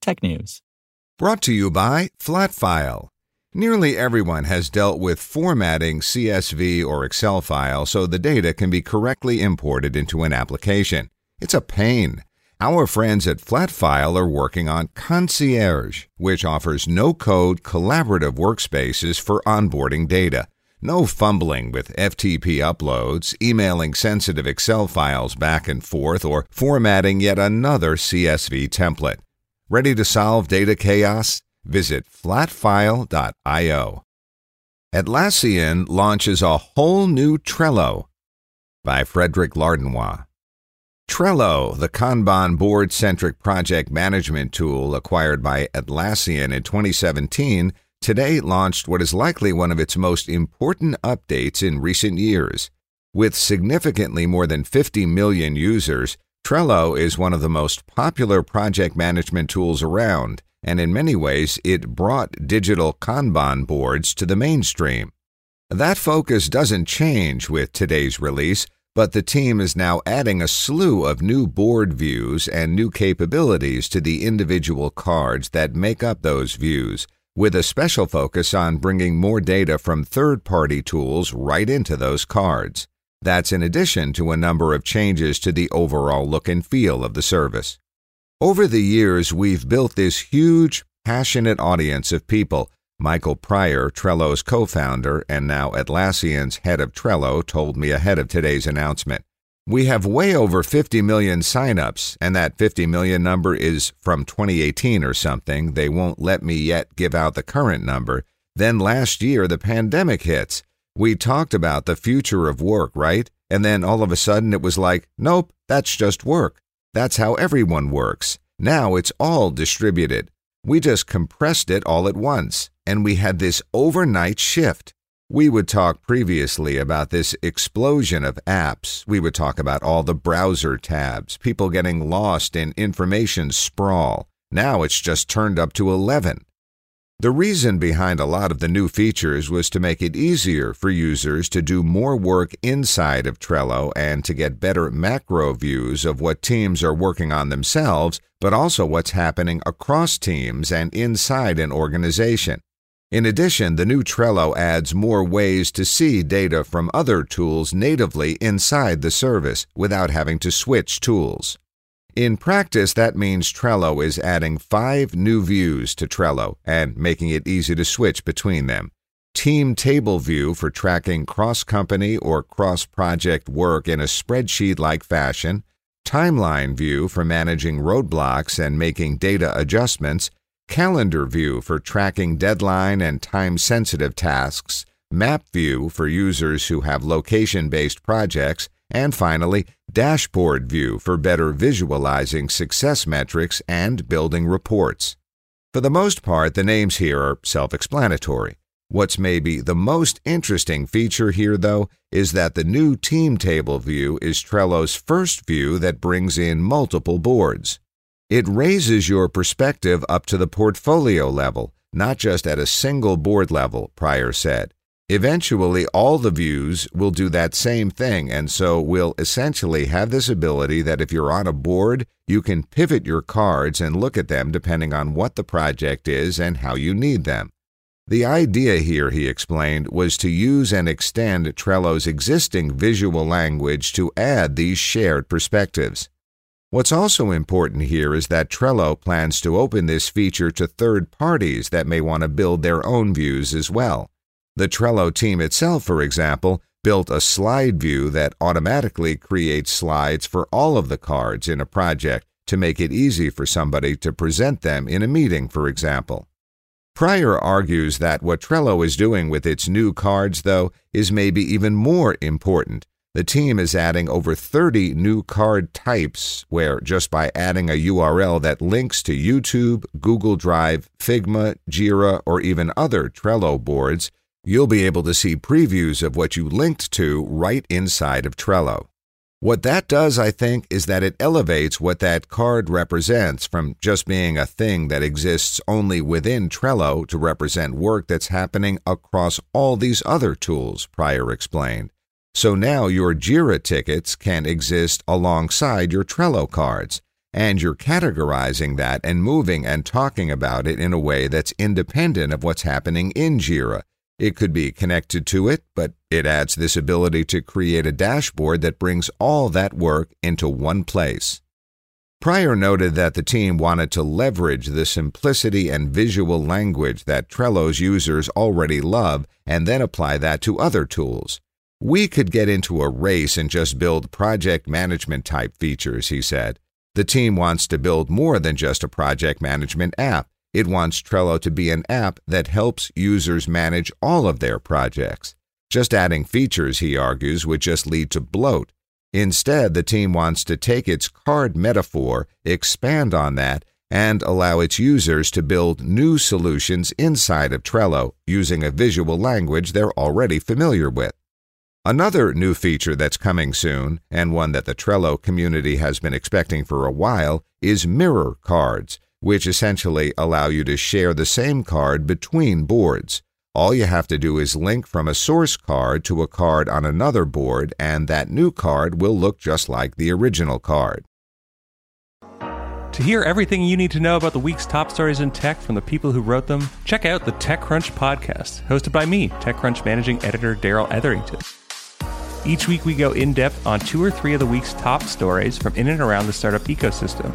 technews. Brought to you by Flatfile. Nearly everyone has dealt with formatting CSV or Excel file so the data can be correctly imported into an application. It's a pain. Our friends at Flatfile are working on Concierge, which offers no code collaborative workspaces for onboarding data. No fumbling with FTP uploads, emailing sensitive Excel files back and forth, or formatting yet another CSV template. Ready to solve data chaos? Visit flatfile.io. Atlassian launches a whole new Trello by Frederic Lardinois. Trello, the Kanban board centric project management tool acquired by Atlassian in 2017, today launched what is likely one of its most important updates in recent years. With significantly more than 50 million users, Trello is one of the most popular project management tools around, and in many ways it brought digital Kanban boards to the mainstream. That focus doesn't change with today's release, but the team is now adding a slew of new board views and new capabilities to the individual cards that make up those views, with a special focus on bringing more data from third party tools right into those cards. That's in addition to a number of changes to the overall look and feel of the service. Over the years, we've built this huge, passionate audience of people. Michael Pryor, Trello's co founder and now Atlassian's head of Trello, told me ahead of today's announcement. We have way over 50 million signups, and that 50 million number is from 2018 or something. They won't let me yet give out the current number. Then last year, the pandemic hits. We talked about the future of work, right? And then all of a sudden it was like, nope, that's just work. That's how everyone works. Now it's all distributed. We just compressed it all at once, and we had this overnight shift. We would talk previously about this explosion of apps. We would talk about all the browser tabs, people getting lost in information sprawl. Now it's just turned up to 11. The reason behind a lot of the new features was to make it easier for users to do more work inside of Trello and to get better macro views of what teams are working on themselves, but also what's happening across teams and inside an organization. In addition, the new Trello adds more ways to see data from other tools natively inside the service without having to switch tools. In practice, that means Trello is adding five new views to Trello and making it easy to switch between them. Team Table View for tracking cross company or cross project work in a spreadsheet like fashion, Timeline View for managing roadblocks and making data adjustments, Calendar View for tracking deadline and time sensitive tasks, Map View for users who have location based projects, and finally, Dashboard View for better visualizing success metrics and building reports. For the most part, the names here are self explanatory. What's maybe the most interesting feature here, though, is that the new Team Table view is Trello's first view that brings in multiple boards. It raises your perspective up to the portfolio level, not just at a single board level, Pryor said. Eventually, all the views will do that same thing, and so we'll essentially have this ability that if you're on a board, you can pivot your cards and look at them depending on what the project is and how you need them. The idea here, he explained, was to use and extend Trello's existing visual language to add these shared perspectives. What's also important here is that Trello plans to open this feature to third parties that may want to build their own views as well. The Trello team itself, for example, built a slide view that automatically creates slides for all of the cards in a project to make it easy for somebody to present them in a meeting, for example. Pryor argues that what Trello is doing with its new cards, though, is maybe even more important. The team is adding over 30 new card types, where just by adding a URL that links to YouTube, Google Drive, Figma, Jira, or even other Trello boards, you'll be able to see previews of what you linked to right inside of Trello. What that does, I think, is that it elevates what that card represents from just being a thing that exists only within Trello to represent work that's happening across all these other tools, Pryor explained. So now your JIRA tickets can exist alongside your Trello cards, and you're categorizing that and moving and talking about it in a way that's independent of what's happening in JIRA. It could be connected to it, but it adds this ability to create a dashboard that brings all that work into one place. Pryor noted that the team wanted to leverage the simplicity and visual language that Trello's users already love and then apply that to other tools. We could get into a race and just build project management type features, he said. The team wants to build more than just a project management app. It wants Trello to be an app that helps users manage all of their projects. Just adding features, he argues, would just lead to bloat. Instead, the team wants to take its card metaphor, expand on that, and allow its users to build new solutions inside of Trello using a visual language they're already familiar with. Another new feature that's coming soon, and one that the Trello community has been expecting for a while, is mirror cards which essentially allow you to share the same card between boards. All you have to do is link from a source card to a card on another board, and that new card will look just like the original card. To hear everything you need to know about the week's top stories in tech from the people who wrote them, check out the TechCrunch podcast, hosted by me, TechCrunch managing editor Darrell Etherington. Each week, we go in depth on two or three of the week's top stories from in and around the startup ecosystem